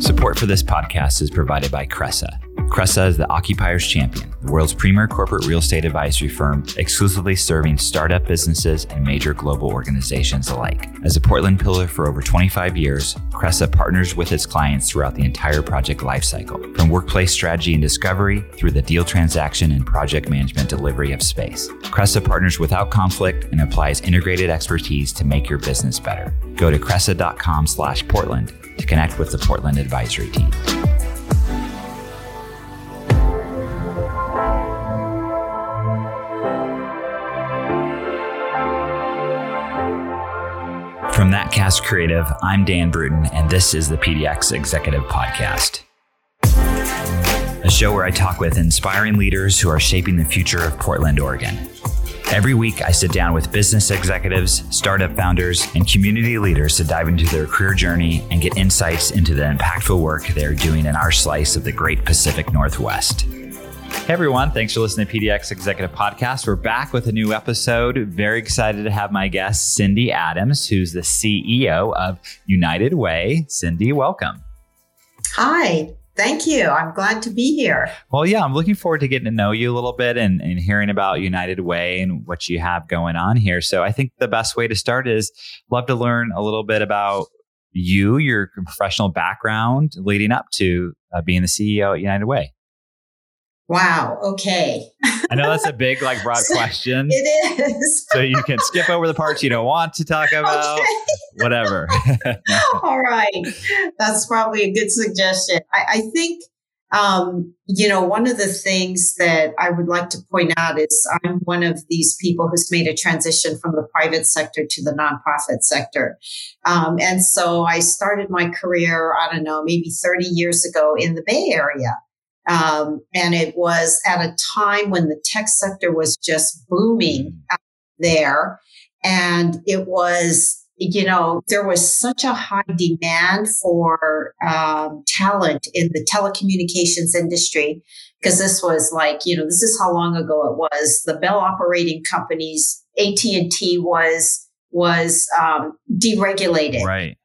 Support for this podcast is provided by Cresa. Cresa is the Occupier's Champion, the world's premier corporate real estate advisory firm, exclusively serving startup businesses and major global organizations alike. As a Portland pillar for over 25 years, Cresa partners with its clients throughout the entire project lifecycle, from workplace strategy and discovery through the deal transaction and project management delivery of space. Cresa partners without conflict and applies integrated expertise to make your business better. Go to cresa.com slash Portland to connect with the Portland advisory team. From ThatCast Creative, I'm Dan Bruton, and this is the PDX Executive Podcast, a show where I talk with inspiring leaders who are shaping the future of Portland, Oregon. Every week, I sit down with business executives, startup founders, and community leaders to dive into their career journey and get insights into the impactful work they're doing in our slice of the great Pacific Northwest. Hey everyone, thanks for listening to PDX Executive Podcast. We're back with a new episode. Very excited to have my guest, Cindy Adams, who's the CEO of United Way. Cindy, welcome. Hi, thank you. I'm glad to be here. Well, yeah, I'm looking forward to getting to know you a little bit and, and hearing about United Way and what you have going on here. So I think the best way to start is love to learn a little bit about you, your professional background leading up to uh, being the CEO at United Way. Wow. Okay. I know that's a big, like, broad question. It is. so you can skip over the parts you don't want to talk about, Okay. whatever. All right. That's probably a good suggestion. I, I think, um, you know, one of the things that I would like to point out is I'm one of these people who's made a transition from the private sector to the nonprofit sector. Um, and so I started my career, I don't know, maybe 30 years ago in the Bay Area. Um, and it was at a time when the tech sector was just booming out there. And it was, you know, there was such a high demand for um, talent in the telecommunications industry because this was like, you know, this is how long ago it was. The Bell operating companies, AT and T was was um, deregulated. right.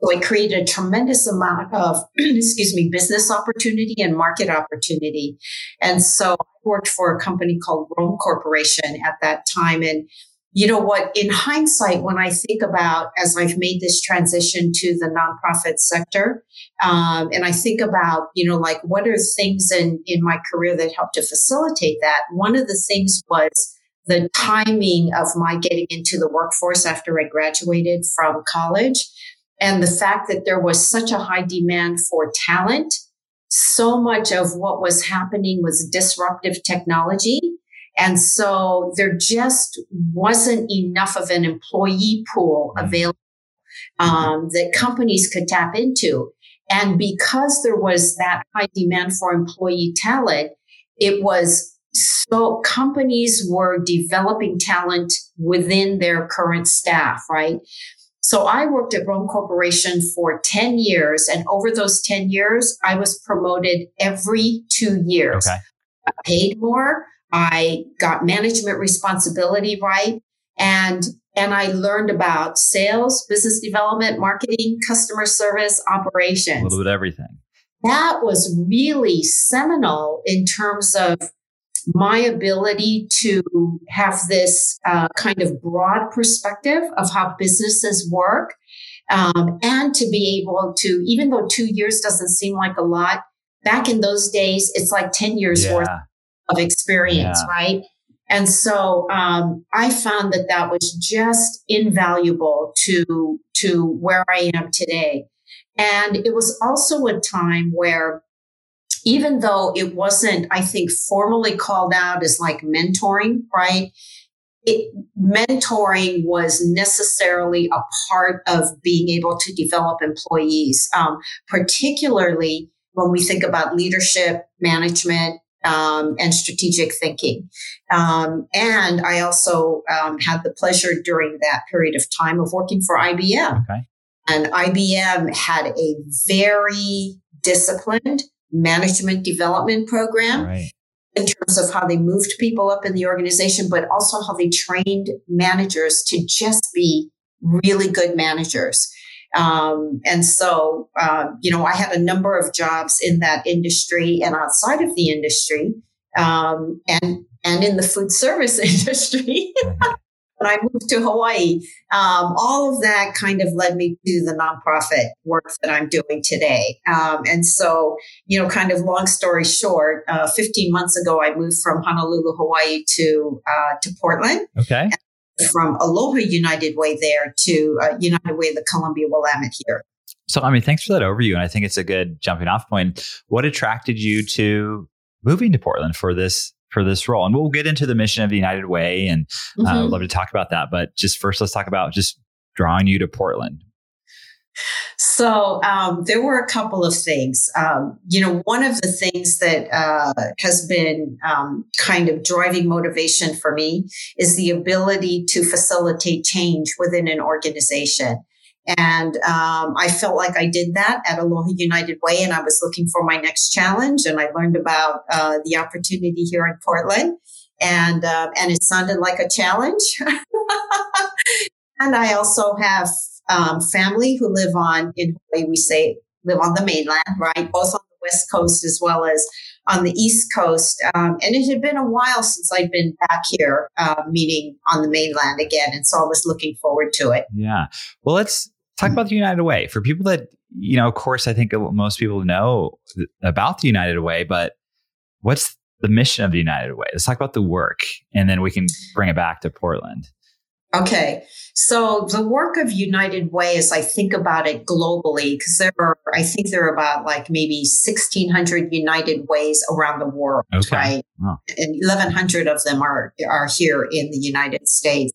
So it created a tremendous amount of, excuse me, business opportunity and market opportunity. And so I worked for a company called ROLM Corporation at that time. And you know what? In hindsight, when I think about as I've made this transition to the nonprofit sector, um, and I think about, you know, like what are things in, in my career that helped to facilitate that? One of the things was the timing of my getting into the workforce after I graduated from college and the fact that there was such a high demand for talent. So much of what was happening was disruptive technology. And so there just wasn't enough of an employee pool available um, that companies could tap into. And because there was that high demand for employee talent, it was so companies were developing talent within their current staff, right? So I worked at ROLM Corporation for 10 years. And over those 10 years, I was promoted every two years. Okay. I paid more. I got management responsibility right. And and I learned about sales, business development, marketing, customer service, operations. A little bit of everything. That was really seminal in terms of my ability to have this uh, kind of broad perspective of how businesses work um, and to be able to, even though two years doesn't seem like a lot, back in those days, it's like 10 years worth of experience, Yeah. right? And so um, I found that that was just invaluable to to where I am today. And it was also a time where, even though it wasn't, I think, formally called out as like mentoring, right? It, mentoring was necessarily a part of being able to develop employees, um, particularly when we think about leadership, management, um, and strategic thinking. Um, and I also um, had the pleasure during that period of time of working for IBM. Okay. And IBM had a very disciplined management development program Right. in terms of how they moved people up in the organization, but also how they trained managers to just be really good managers. Um, and so, uh, you know, I had a number of jobs in that industry and outside of the industry, um, and and in the food service industry. When I moved to Hawaii, um, all of that kind of led me to the nonprofit work that I'm doing today. Um, and so, you know, kind of long story short, uh, 15 months ago, I moved from Honolulu, Hawaii to uh, to Portland. Okay. From Aloha United Way there to uh, United Way, the Columbia Willamette here. So, I mean, thanks for that overview. And I think it's a good jumping off point. What attracted you to moving to Portland for this for this role. And we'll get into the mission of the United Way, and uh, mm-hmm. uh, I'd love to talk about that. But just first, let's talk about just drawing you to Portland. So um, there were a couple of things. Um, you know, one of the things that uh, has been um, kind of driving motivation for me is the ability to facilitate change within an organization. And um, I felt like I did that at Aloha United Way, and I was looking for my next challenge. And I learned about uh, the opportunity here in Portland, and uh, and it sounded like a challenge. and I also have um, family who live on in Hawaii. We say live on the mainland, right? Both on the west coast as well as on the east coast. Um, and it had been a while since I'd been back here, uh, meeting on the mainland again, and so I was looking forward to it. Yeah. Well, let's talk about the United Way for people that you know. Of course, I think most people know about the United Way, but what's the mission of the United Way? Let's talk about the work, and then we can bring it back to Portland. Okay. So the work of United Way, as I think about it globally, because there are, I think there are about like maybe 1,600 United Ways around the world, okay. right? And 1,100 of them are, are here in the United States.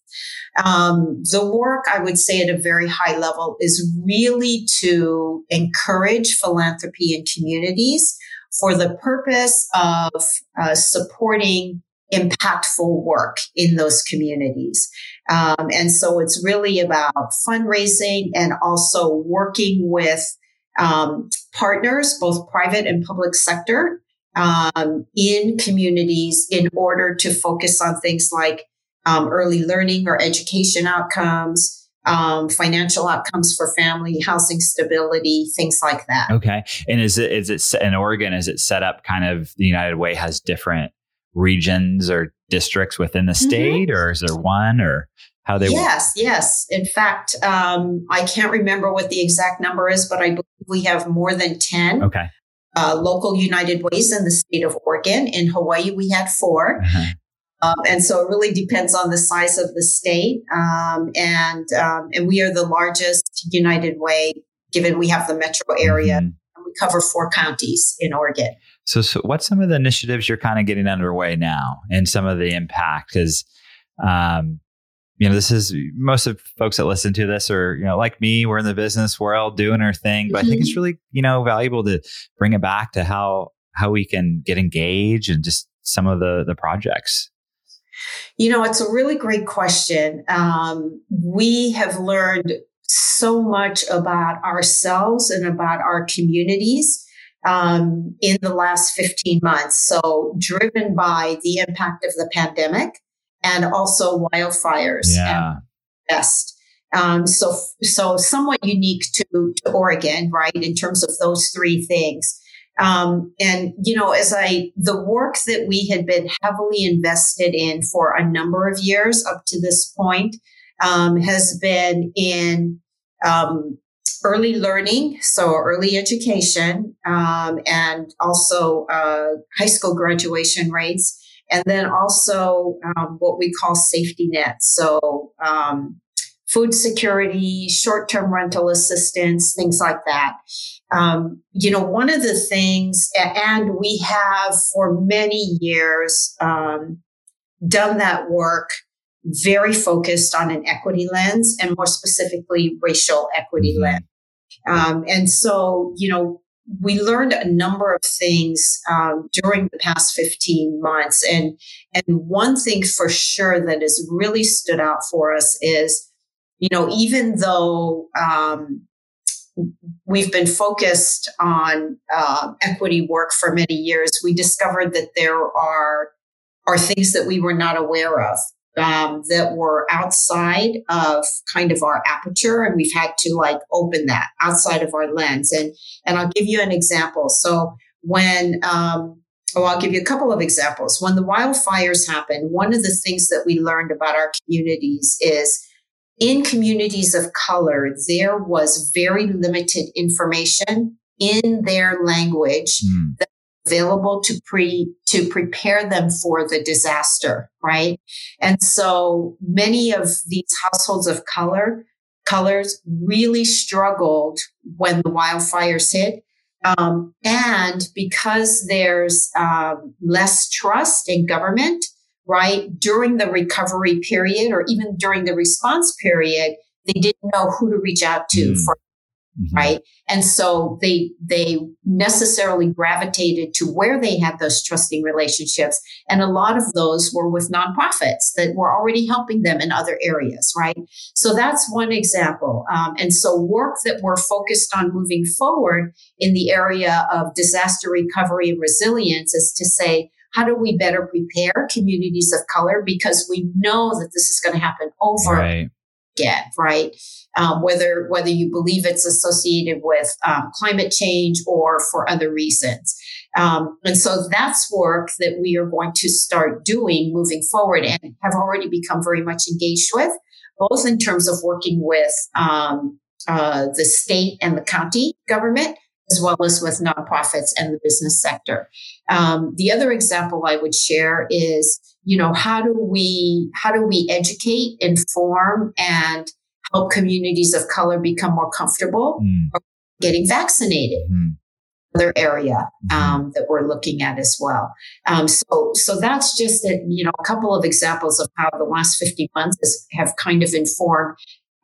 Um, the work, I would say at a very high level, is really to encourage philanthropy in communities for the purpose of uh, supporting impactful work in those communities. Um, and so it's really about fundraising and also working with um, partners, both private and public sector, um, in communities in order to focus on things like um, early learning or education outcomes. Um, financial outcomes for family, housing stability, things like that. Okay, and is it is it in Oregon? Is it set up kind of the United Way has different regions or districts within the mm-hmm. state, mm-hmm. or is there one, or how they? Yes, work? yes. In fact, um, I can't remember what the exact number is, but I believe we have more than ten. Okay. Uh, local United Ways in the state of Oregon. In Hawaii, we had 4 uh-huh. Um, and so it really depends on the size of the state. Um, and um, and we are the largest United Way, given we have the metro area. Mm-hmm. And we cover four counties in Oregon. So, so what's some of the initiatives you're kind of getting underway now and some of the impact? Because, um, you know, this is most of folks that listen to this are, you know, like me, we're in the business world doing our thing, but mm-hmm. I think it's mm-hmm. really, you know, valuable to bring it back to how, how we can get engaged and just some of the, the projects. You know, it's a really great question. Um, we have learned so much about ourselves and about our communities um, in the last 15 months. So, driven by the impact of the pandemic and also wildfires yeah. and pest. Um, so, so somewhat unique to, to Oregon, right? In terms of those three things. Um, and, you know, as I, the work that we had been heavily invested in for a number of years up to this point, um, has been in, um, early learning, so early education, um, and also uh, high school graduation rates, and then also um, what we call safety nets. So um, food security, short-term rental assistance, things like that. Um, you know, one of the things, and we have for many years um, done that work very focused on an equity lens and more specifically racial equity mm-hmm. lens. Um, and so, you know, we learned a number of things um, during the past 15 months. And, and one thing for sure that has really stood out for us is, you know, even though um, we've been focused on uh, equity work for many years, we discovered that there are, are things that we were not aware of um, that were outside of kind of our aperture and we've had to like open that outside of our lens and and i'll give you an example so when um, Oh, I'll give you a couple of examples. When the wildfires happened, one of the things that we learned about our communities is in communities of color, there was very limited information in their language mm. that available to pre to prepare them for the disaster right and so many of these households of color colors really struggled when the wildfires hit um, and because there's um, less trust in government right during the recovery period or even during the response period they didn't know who to reach out to mm. for Mm-hmm. Right. And so they, they necessarily gravitated to where they had those trusting relationships. And a lot of those were with nonprofits that were already helping them in other areas. Right. So that's one example. Um, and so work that we're focused on moving forward in the area of disaster recovery and resilience is to say, how do we better prepare communities of color? Because we know that this is going to happen over right. again, right? Um, whether whether you believe it's associated with um, climate change or for other reasons. Um, and so that's work that we are going to start doing moving forward and have already become very much engaged with, both in terms of working with um, uh, the state and the county government, as well as with nonprofits and the business sector. Um, the other example I would share is, you know, how do we how do we educate, inform, and help communities of color become more comfortable mm. getting vaccinated. Mm. Other area mm-hmm. um, that we're looking at as well. Um, so, so that's just a, you know a couple of examples of how the last 50 months has, have kind of informed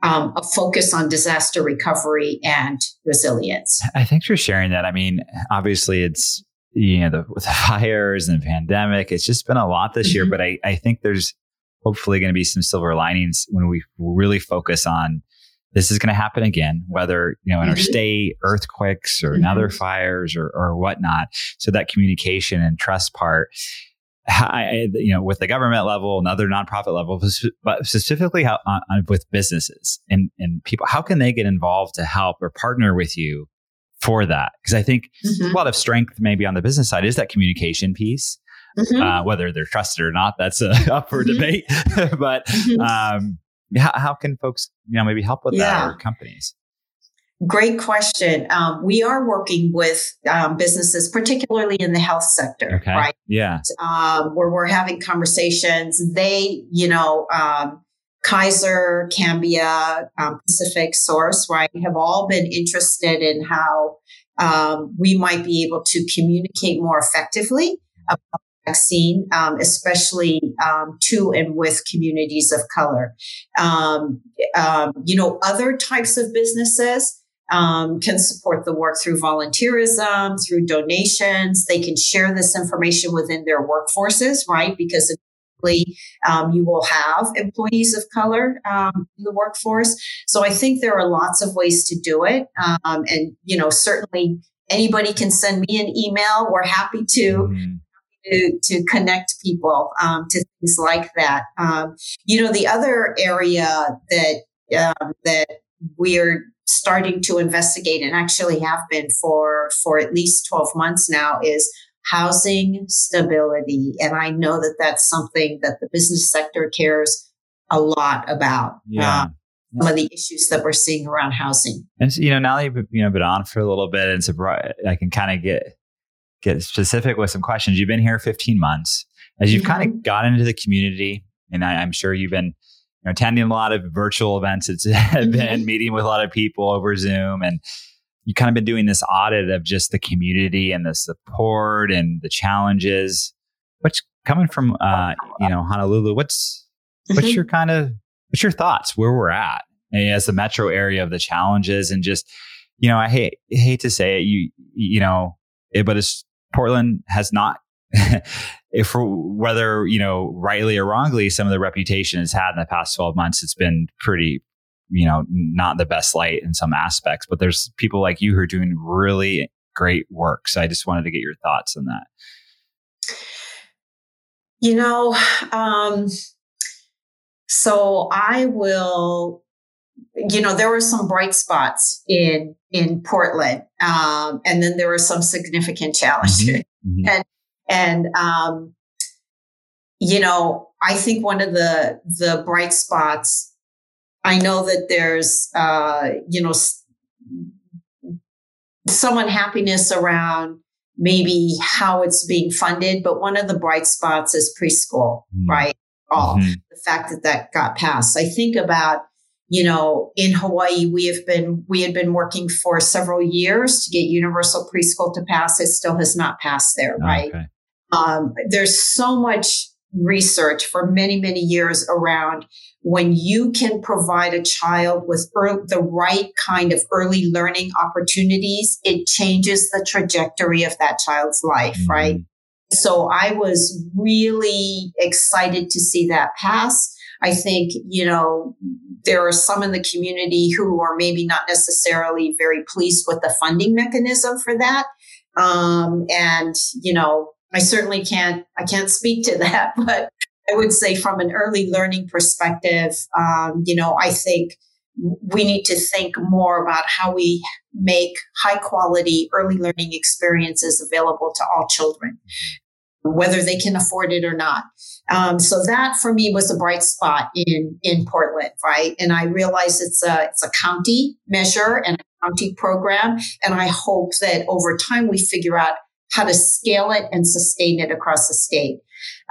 um, a focus on disaster recovery and resilience. I thanks for sharing that. I mean, obviously, it's you know the, with the fires and the pandemic, it's just been a lot this mm-hmm. year. But I, I think there's hopefully going to be some silver linings when we really focus on this is going to happen again, whether, you know, in our mm-hmm. state, earthquakes or mm-hmm. other fires or, or whatnot. So that communication and trust part, I, you know, with the government level and other nonprofit level, but specifically how, on, on, with businesses and, and people, how can they get involved to help or partner with you for that? Because I think mm-hmm. a lot of strength maybe on the business side is that communication piece. Mm-hmm. Uh, whether they're trusted or not, that's uh, up for mm-hmm. debate. but mm-hmm. um, how, how, can folks, you know, maybe help with yeah. that or companies? Great question. Um, we are working with um, businesses, particularly in the health sector, okay. right? Yeah. Um, where we're having conversations. They, you know, um, Kaiser, Cambia, um, PacificSource, right, have all been interested in how um, we might be able to communicate more effectively about vaccine, um, especially um, to and with communities of color. Um, um you know, other types of businesses um, can support the work through volunteerism, through donations. They can share this information within their workforces, right? Because um, you will have employees of color um, in the workforce. So I think there are lots of ways to do it. Um, and, you know, certainly anybody can send me an email. We're happy to mm-hmm to, to connect people um, to things like that. Um, you know, the other area that um, that we're starting to investigate and actually have been for for at least 12 months now is housing stability and i know that that's something that the business sector cares a lot about yeah. Um, some of the issues that we're seeing around housing. And you know, now that you've you know been on for a little bit, and so I can kind of get get specific with some questions. You've been here 15 months. As you've mm-hmm. kind of got into the community, and I, am sure you've been you know, attending a lot of virtual events. It's mm-hmm. been meeting with a lot of people over Zoom, and you kind of been doing this audit of just the community and the support and the challenges. What's coming from uh, you know Honolulu? What's what's mm-hmm. your kind of what's your thoughts where we're at and as the metro area of the challenges and just you know I hate hate to say it you you know it, but it's Portland has not, if whether you know rightly or wrongly, some of the reputation it's had in the past twelve months, it's been pretty, you know, not the best light in some aspects. But there's people like you who are doing really great work. So I just wanted to get your thoughts on that. You know, um, so I will, you know, there were some bright spots in in Portland, um, and then there were some significant challenges, mm-hmm. Mm-hmm. and and um, you know, I think one of the the bright spots. I know that there's, uh, you know, some unhappiness around maybe how it's being funded, but one of the bright spots is preschool, mm-hmm. right? All mm-hmm. the fact that that got passed. I think about, you know, in Hawaii, we have been, we had been working for several years to get universal preschool to pass. It still has not passed there, right? Okay. Um, there's so much research for many, many years around when you can provide a child with er- the right kind of early learning opportunities, it changes the trajectory of that child's life, mm-hmm. right? So I was really excited to see that pass. I think, you know, there are some in the community who are maybe not necessarily very pleased with the funding mechanism for that. Um, and, you know, I certainly can't, I can't speak to that, but I would say from an early learning perspective, um, you know, I think we need to think more about how we make high quality early learning experiences available to all children, whether they can afford it or not. Um, so that for me was a bright spot in in Portland, right? And I realize it's a it's a county measure and a county program, and I hope that over time we figure out how to scale it and sustain it across the state.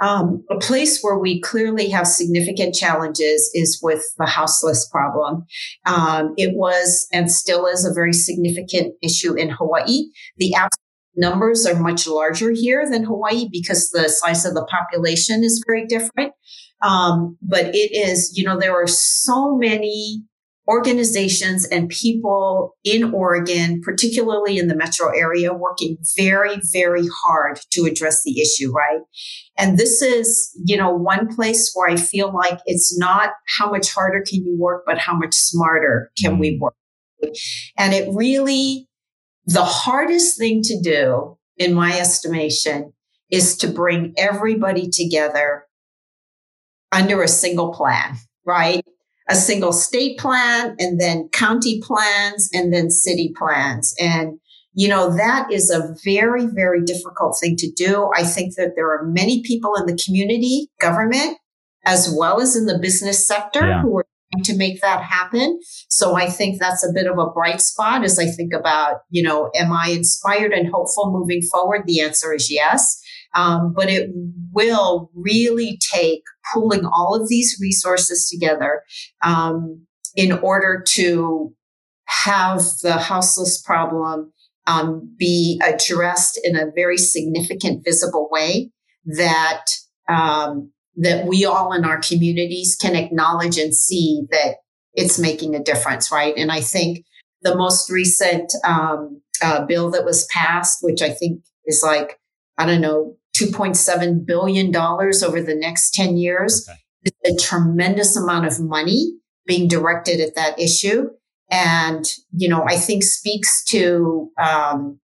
Um, a place where we clearly have significant challenges is with the houseless problem. Um, it was and still is a very significant issue in Hawaii. The absolute numbers are much larger here than Hawaii because the size of the population is very different. Um, but it is, you know, there are so many organizations and people in Oregon, particularly in the metro area, working very, very hard to address the issue, right? And this is, you know, one place where I feel like it's not how much harder can you work, but how much smarter can we mm. work. And it really, the hardest thing to do, in my estimation, is to bring everybody together under a single plan, right? a single state plan and then county plans and then city plans. And, you know, that is a very, very difficult thing to do. I think that there are many people in the community, government, as well as in the business sector yeah. who are to make that happen. So I think that's a bit of a bright spot as I think about, you know, am I inspired and hopeful moving forward? The answer is yes. Um, but it will really take pulling all of these resources together um, in order to have the houseless problem um, be addressed in a very significant, visible way that um, that we all in our communities can acknowledge and see that it's making a difference, right? And I think the most recent um, uh, bill that was passed, which I think is like I don't know, $2.7 billion over the next 10 years. Okay. A tremendous amount of money being directed at that issue. And, you know, I think speaks to um,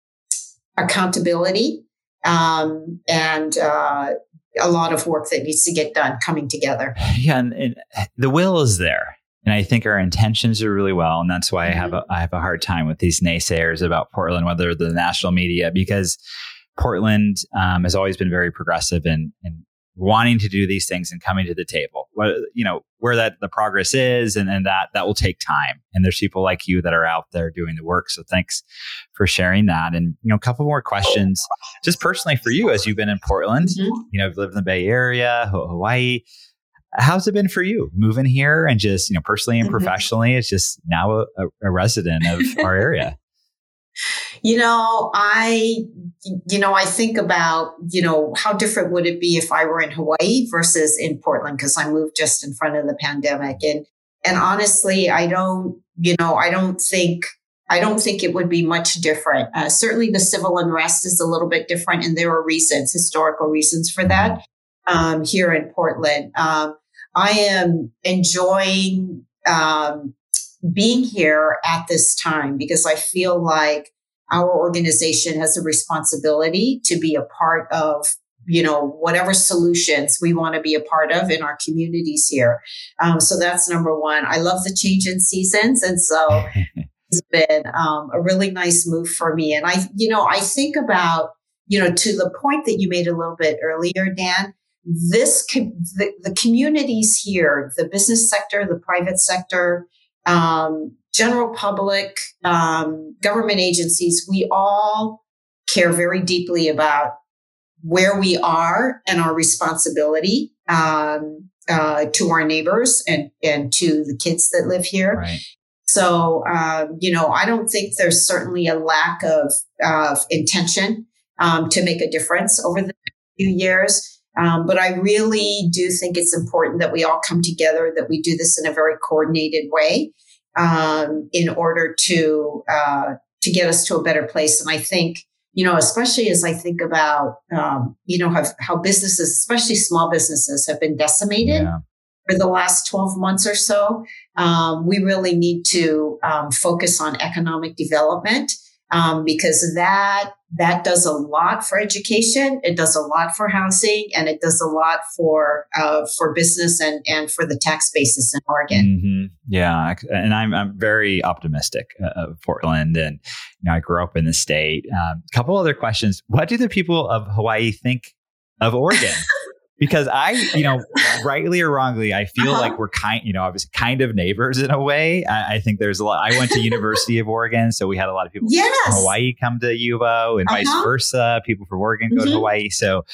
accountability um, and uh, a lot of work that needs to get done coming together. Yeah. And, and the will is there. And I think our intentions are really well. And that's why mm-hmm. I have a, I have a hard time with these naysayers about Portland, whether the national media, because Portland um, has always been very progressive in, in wanting to do these things and coming to the table. What, you know, where that the progress is and, and that that will take time. And there's people like you that are out there doing the work. So thanks for sharing that. And, you know, a couple more questions just personally for you as you've been in Portland, mm-hmm. you know, lived in the Bay Area, Hawaii. How's it been for you moving here and just, you know, personally and mm-hmm. professionally? It's just now a, a resident of our area. You know, I, you know, I think about, you know, how different would it be if I were in Hawaii versus in Portland? Cause I moved just in front of the pandemic. And, and honestly, I don't, you know, I don't think, I don't think it would be much different. Uh, certainly the civil unrest is a little bit different and there are reasons, historical reasons for that, um, here in Portland. Um, I am enjoying, um, being here at this time because I feel like our organization has a responsibility to be a part of you know, whatever solutions we want to be a part of in our communities here. Um, so that's number one. I love the change in seasons. And so it's been um, a really nice move for me. And I, you know, I think about, you know, to the point that you made a little bit earlier, Dan, this, the, the communities here, the business sector, the private sector, um, general public, um, government agencies, we all care very deeply about where we are and our responsibility um, uh, to our neighbors and, and to the kids that live here. Right. So, um, you know, I don't think there's certainly a lack of, of intention um, to make a difference over the few years. Um, but I really do think it's important that we all come together, that we do this in a very coordinated way um, in order to uh, to get us to a better place. And I think you know, especially as I think about, um, you know, how, how, businesses, especially small businesses, have been decimated yeah. for the last 12 months or so. Um, we really need to um, focus on economic development um, because that that does a lot for education. It does a lot for housing, and it does a lot for uh, for business and and for the tax basis in Oregon. Mm-hmm. Yeah, and I'm I'm very optimistic uh, of Portland, and you know I grew up in the state. A um, couple other questions: What do the people of Hawaii think of Oregon? because I, you know, rightly or wrongly, I feel uh-huh. like we're kind, you know, obviously kind of neighbors in a way. I, I, think there's a lot. I went to University of Oregon, so we had a lot of people yes. from Hawaii come to U of O, and uh-huh. vice versa. People from Oregon go mm-hmm. to Hawaii. So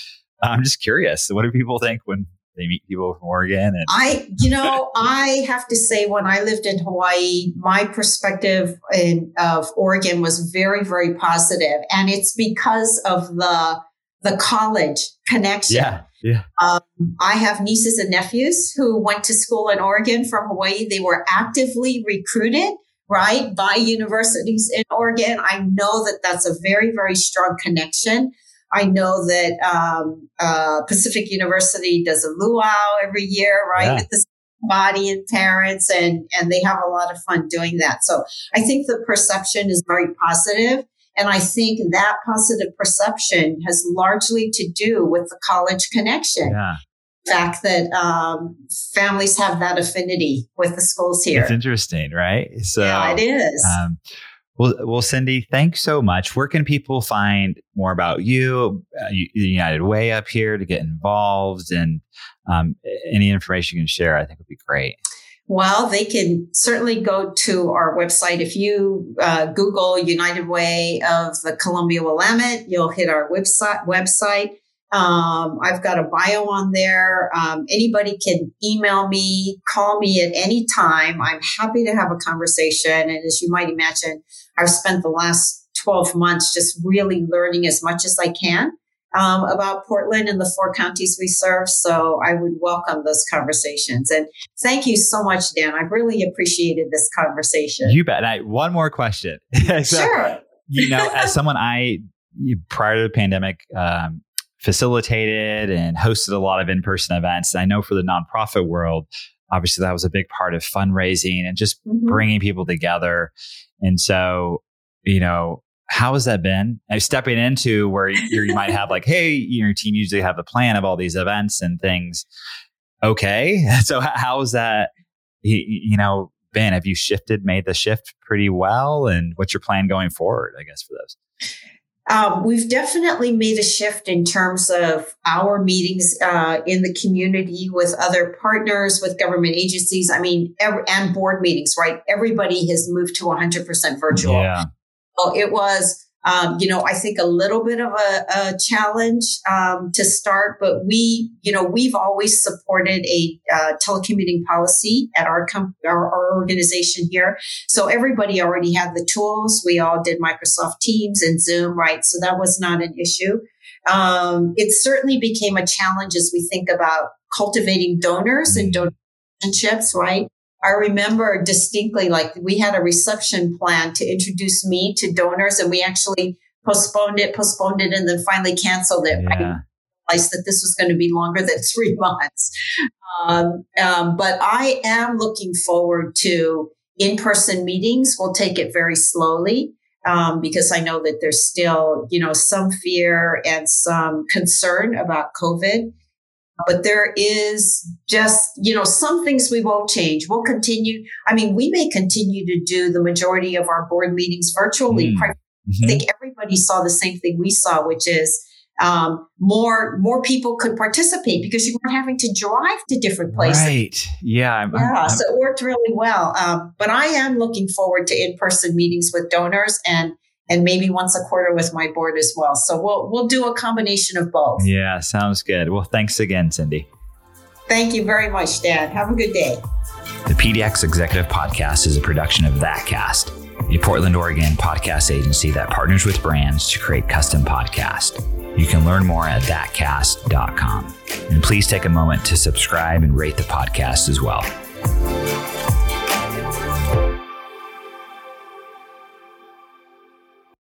I'm just curious, what do people think when they meet people from Oregon? And I, you know, I have to say, when I lived in Hawaii, my perspective in, of Oregon was very, very positive, and it's because of the the college connection. Yeah yeah. Um, I have nieces and nephews who went to school in Oregon from Hawaii. They were actively recruited, right, by universities in Oregon. I know that that's a very, very strong connection. I know that um, uh, Pacific University does a luau every year, right, yeah. with the body and parents, and and they have a lot of fun doing that. So I think the perception is very positive. And I think that positive perception has largely to do with the college connection. Yeah. Fact that um, families have that affinity with the schools here. It's interesting, right? So, yeah, it is. Um, well, well, Cindy, thanks so much. Where can people find more about you, uh, the United Way up here to get involved, and um, any information you can share? I think would be great. Well, they can certainly go to our website. If you uh, Google United Way of the Columbia Willamette, you'll hit our website. Website. Um, I've got a bio on there. Um, anybody can email me, call me at any time. I'm happy to have a conversation. And as you might imagine, I've spent the last 12 months just really learning as much as I can um, about Portland and the four counties we serve. So I would welcome those conversations. And thank you so much, Dan. I've really appreciated this conversation. You bet. I, one more question. so, sure. you know, as someone I, prior to the pandemic, um, facilitated and hosted a lot of in-person events. I know for the nonprofit world, obviously that was a big part of fundraising and just mm-hmm. bringing people together. And so, you know, how has that been? Now, stepping into where you might have like, hey, your team usually have a plan of all these events and things. Okay, so how has that, you know, been? Have you shifted, made the shift pretty well, and what's your plan going forward? I guess for those. Um, we've definitely made a shift in terms of our meetings uh, in the community with other partners, with government agencies. I mean, every, and board meetings, right? Everybody has moved to 100% virtual. Yeah it was, um, you know, I think a little bit of a, a challenge um, to start, but we, you know, we've always supported a uh, telecommuting policy at our, com- our, our organization here. So everybody already had the tools. We all did Microsoft Teams and Zoom, right? So that was not an issue. Um, it certainly became a challenge as we think about cultivating donors and donor relationships, right? I remember distinctly, like we had a reception plan to introduce me to donors, and we actually postponed it, postponed it, and then finally canceled it. Yeah. I realized that this was going to be longer than three months. Um, um, but I am looking forward to in-person meetings. We'll take it very slowly. um, because I know that there's still, you know, some fear and some concern about COVID. But there is just, you know, some things we won't change. We'll continue. I mean, we may continue to do the majority of our board meetings virtually. Mm. Mm-hmm. I think everybody saw the same thing we saw, which is um, more more people could participate because you weren't having to drive to different places. Right. Yeah. I'm, yeah. I'm, so it worked really well. Um, but I am looking forward to in person meetings with donors and and maybe once a quarter with my board as well. So we'll we'll do a combination of both. Yeah. Sounds good. Well, thanks again, Cindy. Thank you very much, Dan. Have a good day. The PDX Executive Podcast is a production of ThatCast, a Portland, Oregon podcast agency that partners with brands to create custom podcasts. You can learn more at thatcast.com. And please take a moment to subscribe and rate the podcast as well.